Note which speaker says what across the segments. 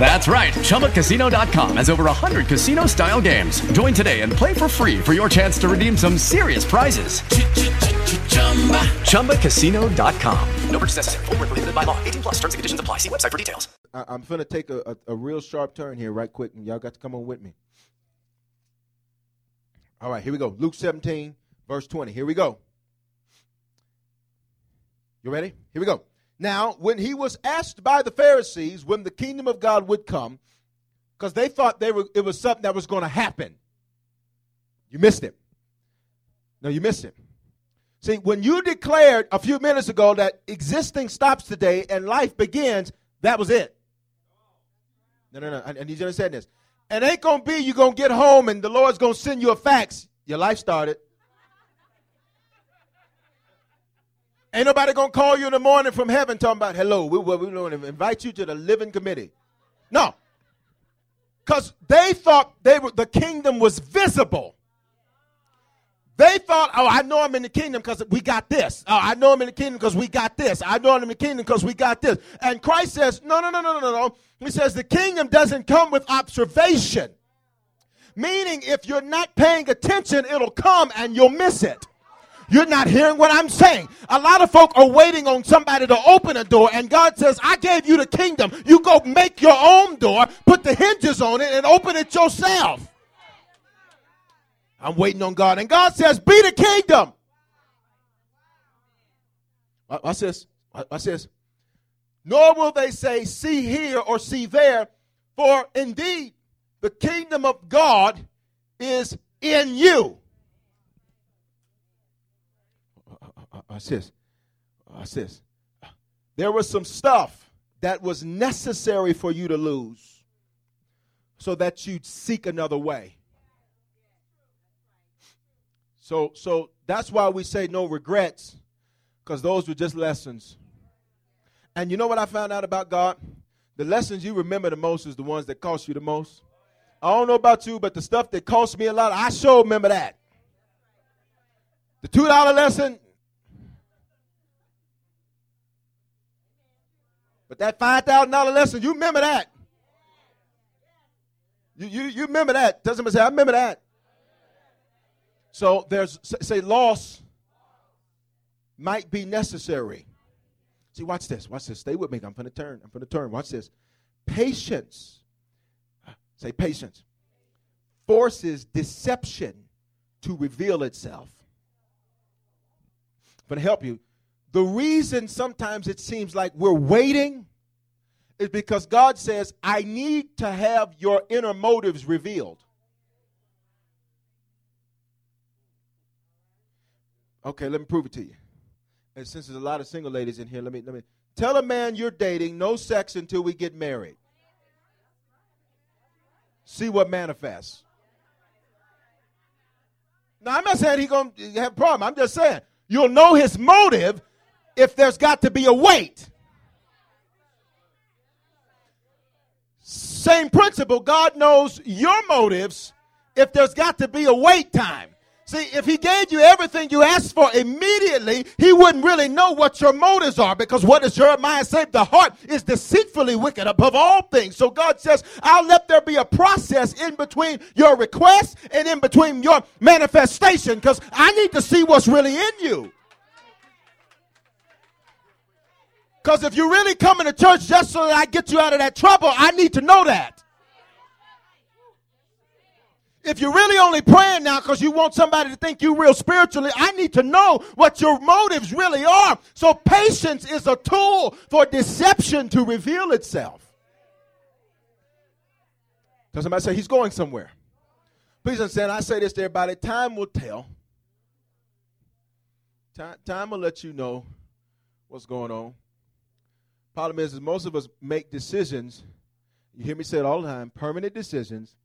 Speaker 1: That's right. ChumbaCasino.com has over 100 casino style games. Join today and play for free for your chance to redeem some serious prizes. Chumba. ChumbaCasino.com.
Speaker 2: No purchase necessary. Void were prohibited by law. 18 plus. Terms and conditions apply. See website for details.
Speaker 3: I, I'm finna take a, a, a real sharp turn here, right quick, and y'all got to come on with me. All right, here we go. Luke 17, verse 20. Here we go. You ready? Here we go. Now, when he was asked by the Pharisees when the kingdom of God would come, because they thought they were, it was something that was going to happen. You missed it. No, you missed it. See, when you declared a few minutes ago that existing stops today and life begins, that was it. No, no, no. I, I need you to understand this. It ain't going to be you're going to get home and the Lord's going to send you a fax. Your life started. Ain't nobody to call you in the morning from heaven talking about, hello, we, we, we want to invite you to the living committee. No. Because they thought they were, the kingdom was visible. They thought, oh, I know I'm in the kingdom because we got this. Oh, I know I'm in the kingdom because we got this. I know I'm in the kingdom because we got this. And Christ says, no, no, no, no, no, no. He says the kingdom doesn't come with observation. Meaning, if you're not paying attention, it'll come and you'll miss it. You're not hearing what I'm saying. A lot of folk are waiting on somebody to open a door, and God says, I gave you the kingdom. You go make your own door, put the hinges on it, and open it yourself. I'm waiting on God. And God says, Be the kingdom. Watch this. Watch this. Nor will they say, See here or see there, for indeed the kingdom of God is in you. Uh, Watch this. Watch uh, this. There was some stuff that was necessary for you to lose so that you'd seek another way. So, so that's why we say no regrets, because those were just lessons. And you know what I found out about God? The lessons you remember the most is the ones that cost you the most. I don't know about you, but the stuff that cost me a lot, I sure remember that. The two dollar lesson, but that five thousand dollar lesson, you remember that. You, you, you remember that. Doesn't say I remember that. So there's say loss might be necessary. See, watch this. Watch this. Stay with me. I'm going to turn. I'm going to turn. Watch this. Patience. Say patience. Forces deception to reveal itself. I'm going to help you. The reason sometimes it seems like we're waiting is because God says, I need to have your inner motives revealed. Okay, let me prove it to you. And since there's a lot of single ladies in here, let me let me tell a man you're dating no sex until we get married. See what manifests. Now I'm not saying he's gonna have a problem. I'm just saying you'll know his motive if there's got to be a wait. Same principle. God knows your motives if there's got to be a wait time. See, if he gave you everything you asked for immediately, he wouldn't really know what your motives are because what does Jeremiah say? The heart is deceitfully wicked above all things. So God says, I'll let there be a process in between your request and in between your manifestation because I need to see what's really in you. Because if you're really coming to church just so that I get you out of that trouble, I need to know that. If you're really only praying now because you want somebody to think you real spiritually, I need to know what your motives really are. So patience is a tool for deception to reveal itself. Does somebody say he's going somewhere? Please understand, I say this to everybody. Time will tell. Time, time will let you know what's going on. Problem is, is most of us make decisions. You hear me say it all the time permanent decisions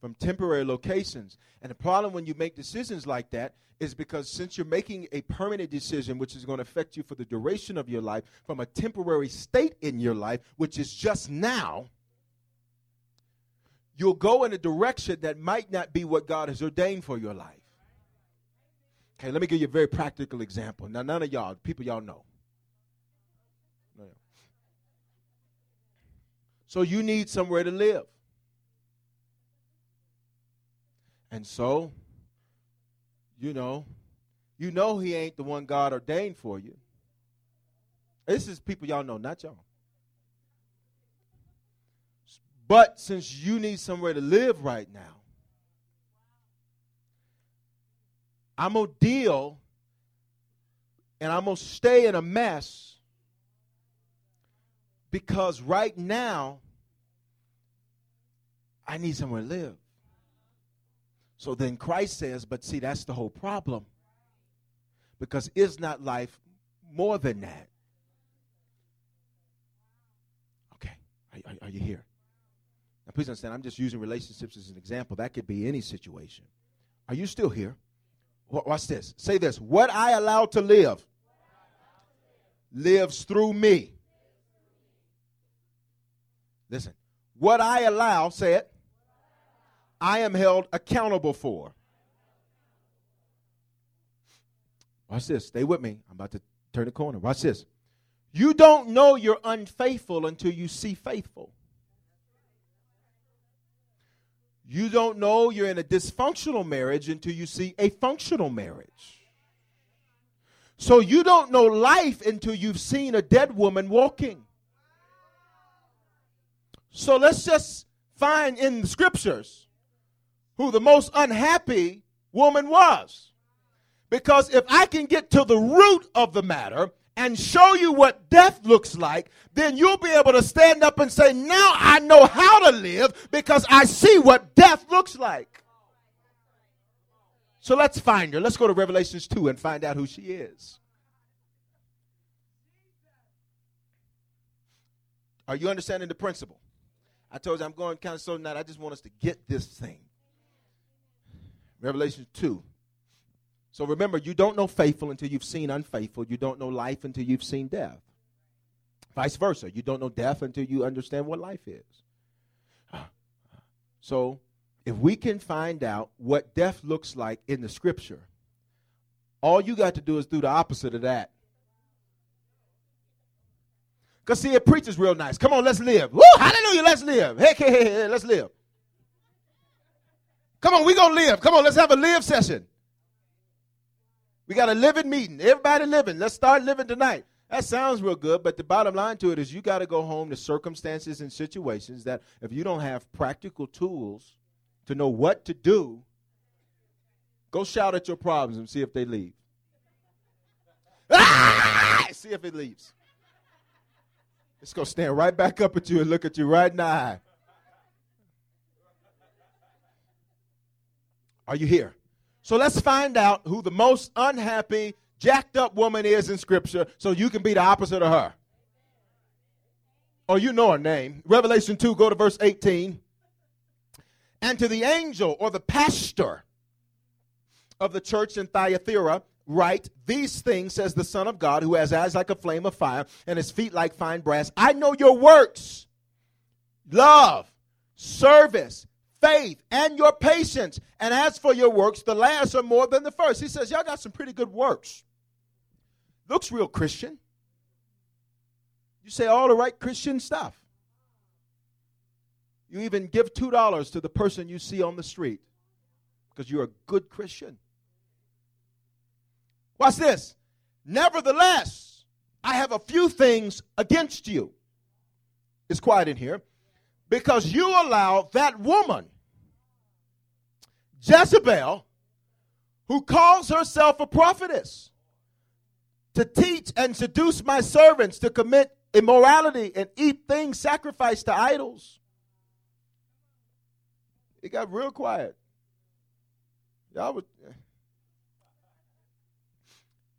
Speaker 3: from temporary locations. And the problem when you make decisions like that is because since you're making a permanent decision, which is going to affect you for the duration of your life, from a temporary state in your life, which is just now, you'll go in a direction that might not be what God has ordained for your life. Okay, let me give you a very practical example. Now, none of y'all, people y'all know. So you need somewhere to live. And so, you know, you know he ain't the one God ordained for you. This is people y'all know, not y'all. But since you need somewhere to live right now, I'm going to deal and I'm going to stay in a mess because right now I need somewhere to live. So then Christ says, but see, that's the whole problem. Because is not life more than that? Okay, are, are, are you here? Now, please understand, I'm just using relationships as an example. That could be any situation. Are you still here? Watch this. Say this. What I allow to live lives through me. Listen. What I allow, say it, I am held accountable for. Watch this. Stay with me. I'm about to turn the corner. Watch this. You don't know you're unfaithful until you see faithful. You don't know you're in a dysfunctional marriage until you see a functional marriage. So you don't know life until you've seen a dead woman walking. So let's just find in the scriptures who the most unhappy woman was. Because if I can get to the root of the matter and show you what death looks like, then you'll be able to stand up and say, Now I know how to live because I see what death looks like. So let's find her. Let's go to Revelations 2 and find out who she is. Are you understanding the principle? I told you I'm going kind of slow tonight. I just want us to get this thing. Revelation 2. So remember, you don't know faithful until you've seen unfaithful. You don't know life until you've seen death. Vice versa. You don't know death until you understand what life is. So if we can find out what death looks like in the scripture, all you got to do is do the opposite of that. Because see, it preaches real nice. Come on, let's live. Woo, hallelujah, let's live. Hey, hey, hey, hey let's live. Come on, we gonna live. Come on, let's have a live session. We got a living meeting. Everybody living. Let's start living tonight. That sounds real good, but the bottom line to it is you got to go home to circumstances and situations that if you don't have practical tools to know what to do, go shout at your problems and see if they leave. Ah! See if it leaves. It's going to stand right back up at you and look at you right in the eye. Are you here? So let's find out who the most unhappy, jacked up woman is in Scripture so you can be the opposite of her. Oh, you know her name. Revelation 2, go to verse 18. And to the angel or the pastor of the church in Thyatira, write these things, says the Son of God, who has eyes like a flame of fire and his feet like fine brass. I know your works, love, service, faith, and your patience. And as for your works, the last are more than the first. He says, Y'all got some pretty good works. Looks real Christian. You say all the right Christian stuff. You even give $2 to the person you see on the street because you're a good Christian. Watch this. Nevertheless, I have a few things against you. It's quiet in here because you allow that woman Jezebel, who calls herself a prophetess, to teach and seduce my servants to commit immorality and eat things sacrificed to idols. It got real quiet. Y'all would.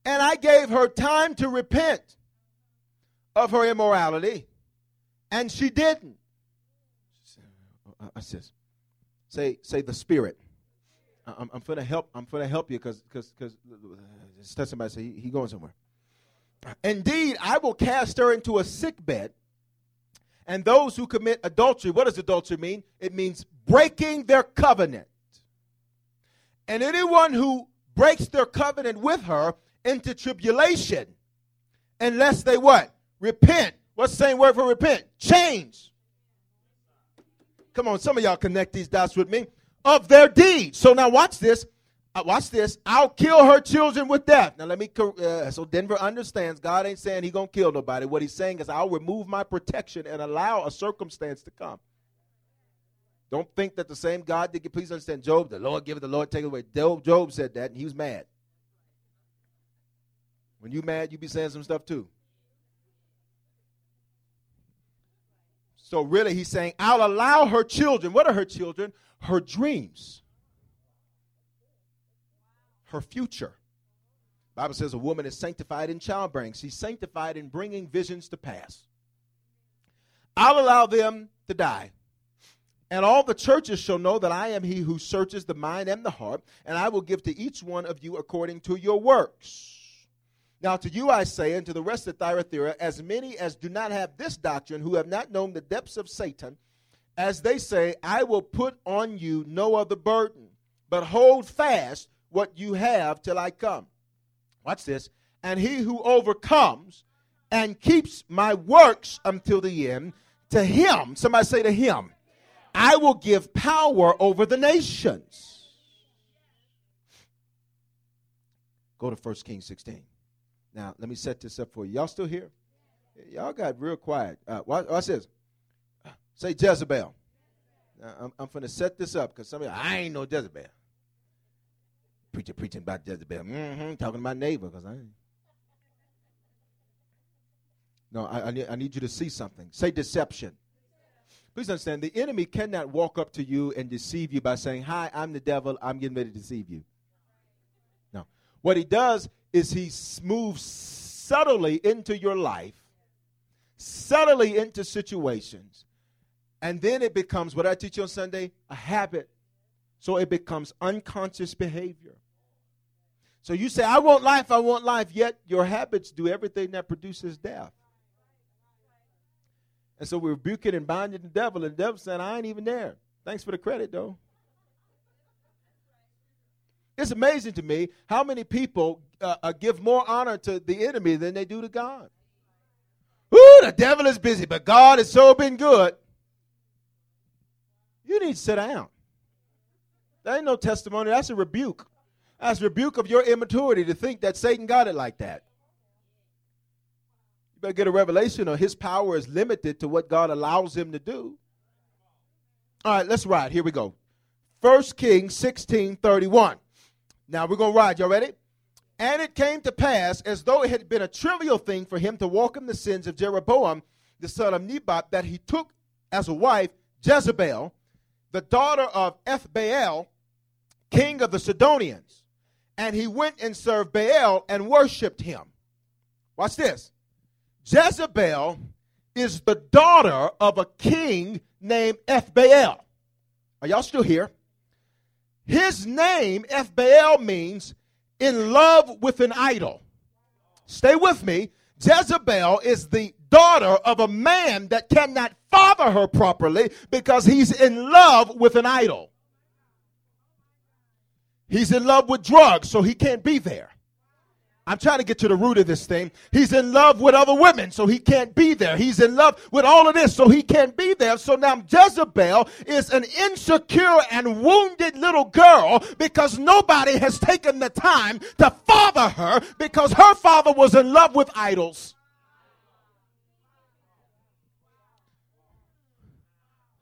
Speaker 3: And I gave her time to repent of her immorality, and she didn't. Uh, I says, say, say the spirit. I'm, I'm gonna help. I'm gonna help you because because because uh, uh, somebody say he, he going somewhere. Indeed, I will cast her into a sick bed, and those who commit adultery. What does adultery mean? It means breaking their covenant. And anyone who breaks their covenant with her into tribulation, unless they what? Repent. What's the same word for repent? Change. Come on, some of y'all connect these dots with me. Of their deeds. So now watch this. Uh, watch this. I'll kill her children with death. Now let me. Uh, so Denver understands. God ain't saying he gonna kill nobody. What he's saying is I'll remove my protection and allow a circumstance to come. Don't think that the same God did. Please understand. Job, the Lord give it, the Lord take it away. Job said that, and he was mad. When you mad, you be saying some stuff too. So really, he's saying, I'll allow her children. What are her children? Her dreams, her future. Bible says a woman is sanctified in childbearing. She's sanctified in bringing visions to pass. I'll allow them to die. And all the churches shall know that I am he who searches the mind and the heart, and I will give to each one of you according to your works. Now to you I say, and to the rest of Thyatira, as many as do not have this doctrine, who have not known the depths of Satan, as they say, I will put on you no other burden, but hold fast what you have till I come. Watch this. And he who overcomes and keeps my works until the end, to him, somebody say to him, I will give power over the nations. Go to 1 Kings 16. Now, let me set this up for you. Y'all still here? Y'all got real quiet. Uh, watch, watch this. Say Jezebel. Now, I'm, I'm going to set this up because some of you, I ain't no Jezebel. Preacher preaching about Jezebel. Mm-hmm, talking about neighbor because I ain't. No, I, I, need, I need you to see something. Say deception. Please understand, the enemy cannot walk up to you and deceive you by saying, Hi, I'm the devil, I'm getting ready to deceive you. What he does is he moves subtly into your life, subtly into situations, and then it becomes what I teach you on Sunday a habit. So it becomes unconscious behavior. So you say, I want life, I want life, yet your habits do everything that produces death. And so we're rebuking and binding the devil, and the devil saying, I ain't even there. Thanks for the credit, though. It's amazing to me how many people uh, uh, give more honor to the enemy than they do to God. Ooh, the devil is busy, but God has so been good. You need to sit down. That ain't no testimony. That's a rebuke. That's a rebuke of your immaturity to think that Satan got it like that. You better get a revelation of his power is limited to what God allows him to do. All right, let's ride. Here we go. 1 Kings 16 31. Now we're going to ride. Y'all ready? And it came to pass, as though it had been a trivial thing for him to in the sins of Jeroboam, the son of Nebat, that he took as a wife Jezebel, the daughter of Ethbaal, king of the Sidonians. And he went and served Baal and worshiped him. Watch this. Jezebel is the daughter of a king named Ethbaal. Are y'all still here? His name, Ethbaal, means in love with an idol. Stay with me. Jezebel is the daughter of a man that cannot father her properly because he's in love with an idol. He's in love with drugs, so he can't be there. I'm trying to get to the root of this thing. He's in love with other women, so he can't be there. He's in love with all of this, so he can't be there. So now Jezebel is an insecure and wounded little girl because nobody has taken the time to father her because her father was in love with idols.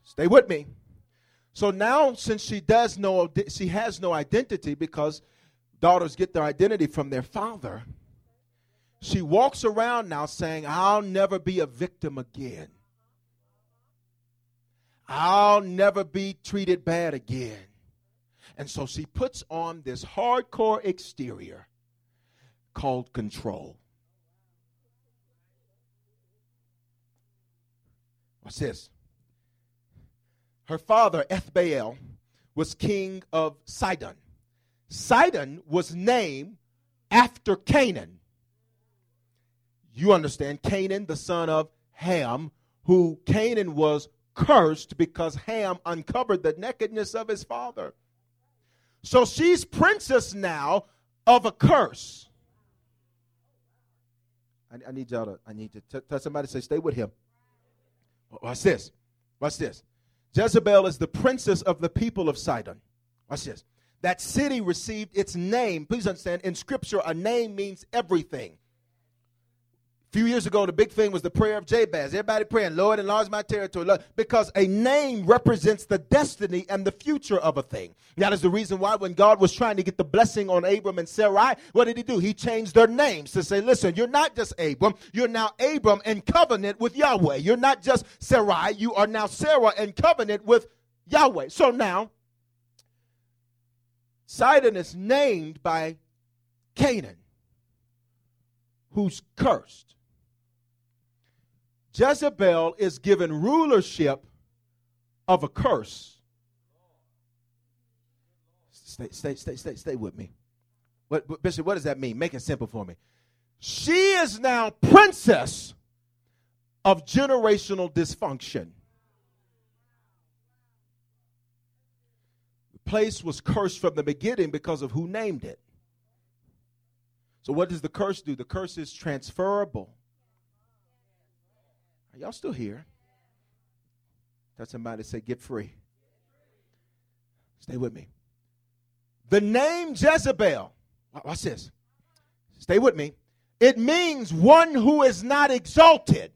Speaker 3: Stay with me. So now, since she does know, she has no identity because daughters get their identity from their father. She walks around now saying, I'll never be a victim again. I'll never be treated bad again. And so she puts on this hardcore exterior called control. What's this? Her father, Ethbaal, was king of Sidon. Sidon was named after Canaan. You understand, Canaan, the son of Ham, who Canaan was cursed because Ham uncovered the nakedness of his father. So she's princess now of a curse. I, I need y'all to, I need to t- tell somebody say, stay with him. Watch this. Watch this. Jezebel is the princess of the people of Sidon. Watch this. That city received its name. Please understand, in scripture, a name means everything. A few years ago, the big thing was the prayer of Jabez. Everybody praying, Lord, enlarge my territory. Lord, because a name represents the destiny and the future of a thing. That is the reason why when God was trying to get the blessing on Abram and Sarai, what did he do? He changed their names to say, listen, you're not just Abram, you're now Abram in covenant with Yahweh. You're not just Sarai, you are now Sarah in covenant with Yahweh. So now, Sidon is named by Canaan, who's cursed. Jezebel is given rulership of a curse. Stay, stay, stay, stay, stay with me. What, Bishop, what does that mean? Make it simple for me. She is now princess of generational dysfunction. Place was cursed from the beginning because of who named it. So, what does the curse do? The curse is transferable. Are y'all still here? Tell somebody say, get free. Stay with me. The name Jezebel, watch this. Stay with me. It means one who is not exalted.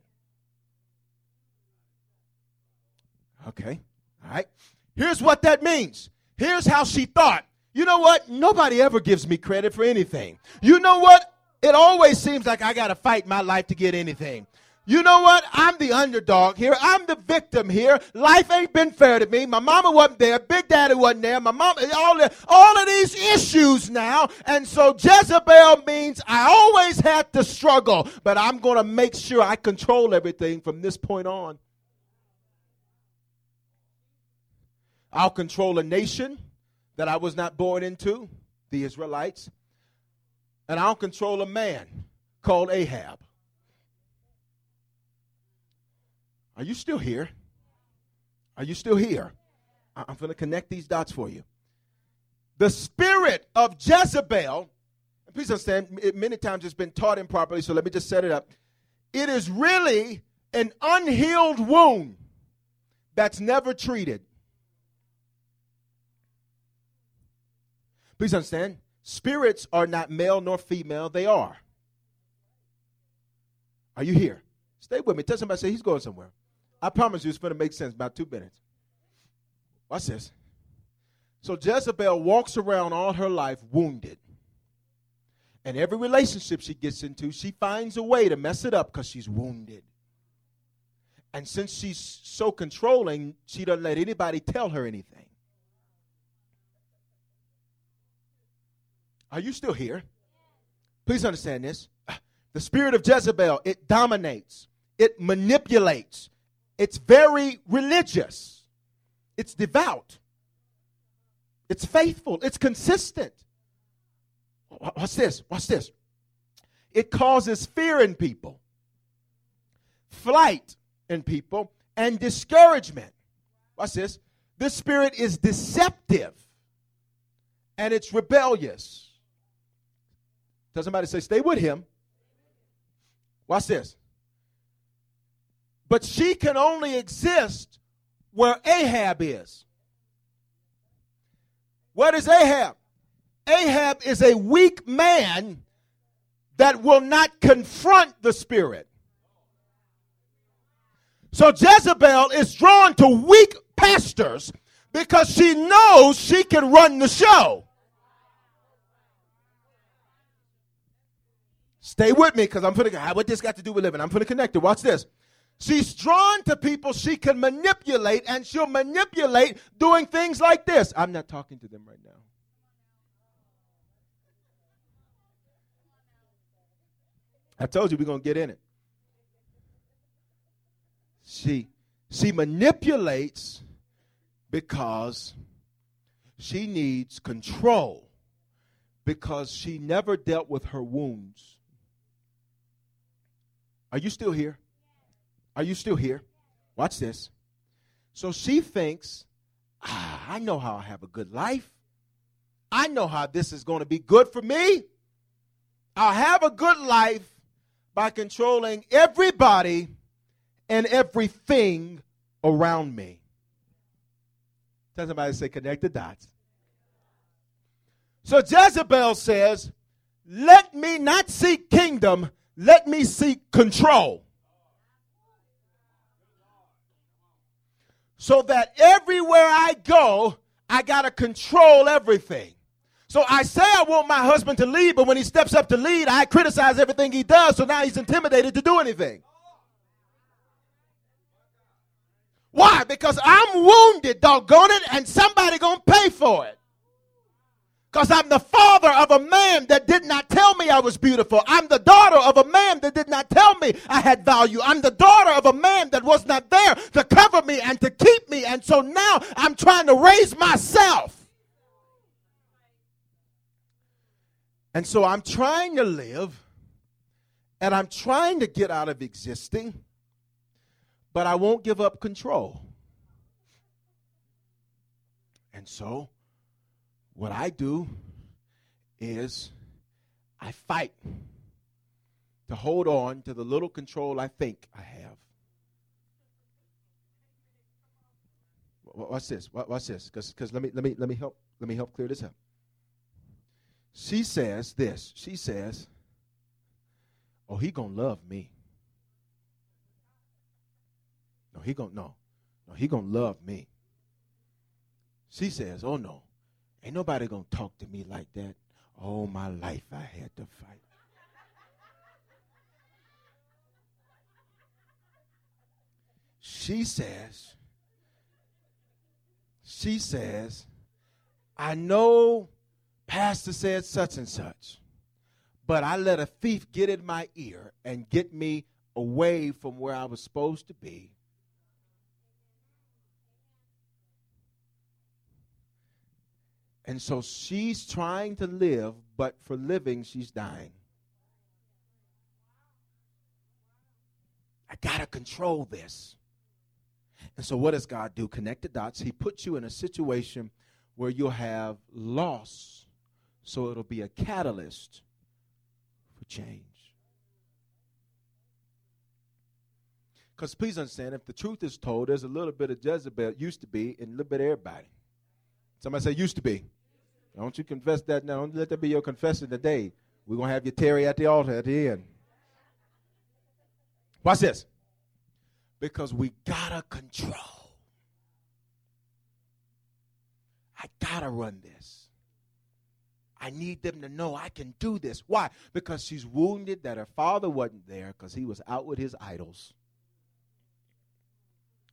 Speaker 3: Okay. All right. Here's what that means. Here's how she thought. You know what? Nobody ever gives me credit for anything. You know what? It always seems like I got to fight my life to get anything. You know what? I'm the underdog here. I'm the victim here. Life ain't been fair to me. My mama wasn't there. Big Daddy wasn't there. My mom, all, the, all of these issues now. And so Jezebel means I always had to struggle, but I'm going to make sure I control everything from this point on. I'll control a nation that I was not born into, the Israelites. And I'll control a man called Ahab. Are you still here? Are you still here? I'm going to connect these dots for you. The spirit of Jezebel, please understand, many times it's been taught improperly, so let me just set it up. It is really an unhealed wound that's never treated. Please understand, spirits are not male nor female, they are. Are you here? Stay with me. Tell somebody, say he's going somewhere. I promise you it's going to make sense about two minutes. Watch this. So Jezebel walks around all her life wounded. And every relationship she gets into, she finds a way to mess it up because she's wounded. And since she's so controlling, she doesn't let anybody tell her anything. Are you still here? Please understand this. The spirit of Jezebel, it dominates, it manipulates, it's very religious. It's devout. It's faithful. It's consistent. What's this? What's this? It causes fear in people, flight in people, and discouragement. What's this? This spirit is deceptive and it's rebellious. Tell somebody say, stay with him. Watch this. But she can only exist where Ahab is. What is Ahab? Ahab is a weak man that will not confront the spirit. So Jezebel is drawn to weak pastors because she knows she can run the show. Stay with me because I'm putting what this got to do with living. I'm putting connect it. Watch this. She's drawn to people she can manipulate, and she'll manipulate doing things like this. I'm not talking to them right now. I told you we're going to get in it. She she manipulates because she needs control because she never dealt with her wounds. Are you still here? Are you still here? Watch this. So she thinks, ah, I know how I have a good life. I know how this is going to be good for me. I'll have a good life by controlling everybody and everything around me. Tell somebody say, connect the dots. So Jezebel says, Let me not seek kingdom, let me seek control. So that everywhere I go, I got to control everything. So I say I want my husband to lead, but when he steps up to lead, I criticize everything he does, so now he's intimidated to do anything. Why? Because I'm wounded, doggone it, and somebody gonna pay for it. Because I'm the father of a man that did not tell me I was beautiful. I'm the daughter of a man that did not tell me I had value. I'm the daughter of a man that was not there to cover me and to keep me. And so now I'm trying to raise myself. And so I'm trying to live and I'm trying to get out of existing, but I won't give up control. And so what I do is I fight to hold on to the little control I think I have. What's this? What's this? Because let me let me let me help let me help clear this up. She says this. She says, "Oh, he gonna love me. No, he gonna no, no, he gonna love me." She says, "Oh no, Ain't nobody gonna talk to me like that. All my life I had to fight. She says, she says, I know Pastor said such and such, but I let a thief get in my ear and get me away from where I was supposed to be. And so she's trying to live, but for living, she's dying. I got to control this. And so, what does God do? Connect the dots. He puts you in a situation where you'll have loss, so it'll be a catalyst for change. Because please understand, if the truth is told, there's a little bit of Jezebel, used to be, and a little bit of everybody. Somebody say, used to be. Don't you confess that now. Don't let that be your confession today. We're going to have you Terry at the altar at the end. Watch this. Because we got to control. I got to run this. I need them to know I can do this. Why? Because she's wounded that her father wasn't there because he was out with his idols.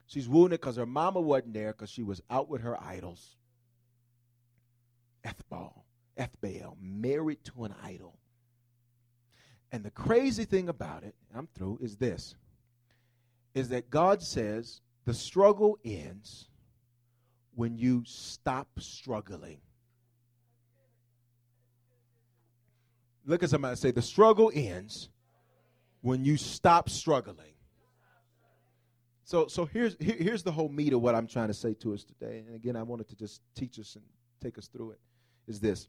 Speaker 3: She's wounded because her mama wasn't there because she was out with her idols. Ethbal, Ethbaal, married to an idol. And the crazy thing about it, I'm through, is this is that God says the struggle ends when you stop struggling. Look at somebody say, the struggle ends when you stop struggling. So, so here's here, here's the whole meat of what I'm trying to say to us today. And again, I wanted to just teach us and take us through it is this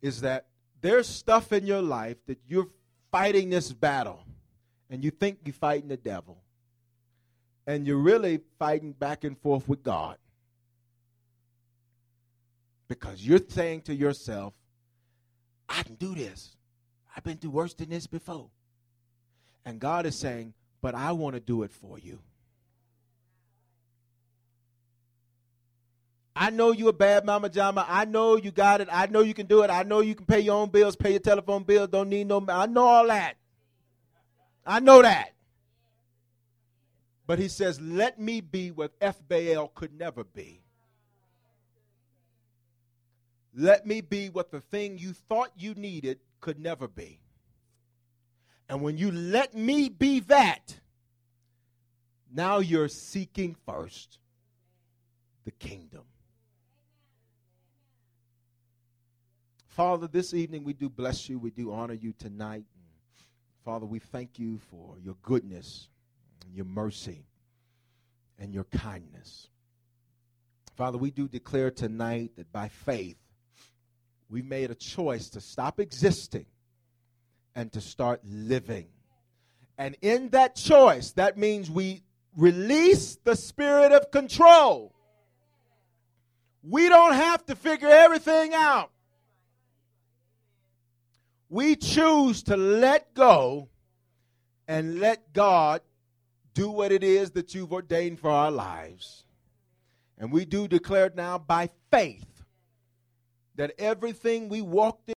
Speaker 3: is that there's stuff in your life that you're fighting this battle and you think you're fighting the devil and you're really fighting back and forth with God because you're saying to yourself, I can do this. I've been through worse than this before. And God is saying, but I want to do it for you. I know you a bad mama jama. I know you got it. I know you can do it. I know you can pay your own bills, pay your telephone bills. Don't need no. I know all that. I know that. But he says, "Let me be what Ethbaal could never be. Let me be what the thing you thought you needed could never be. And when you let me be that, now you're seeking first the kingdom." Father, this evening we do bless you. We do honor you tonight. Father, we thank you for your goodness, your mercy, and your kindness. Father, we do declare tonight that by faith we made a choice to stop existing and to start living. And in that choice, that means we release the spirit of control. We don't have to figure everything out we choose to let go and let God do what it is that you've ordained for our lives. And we do declare now by faith that everything we walked in.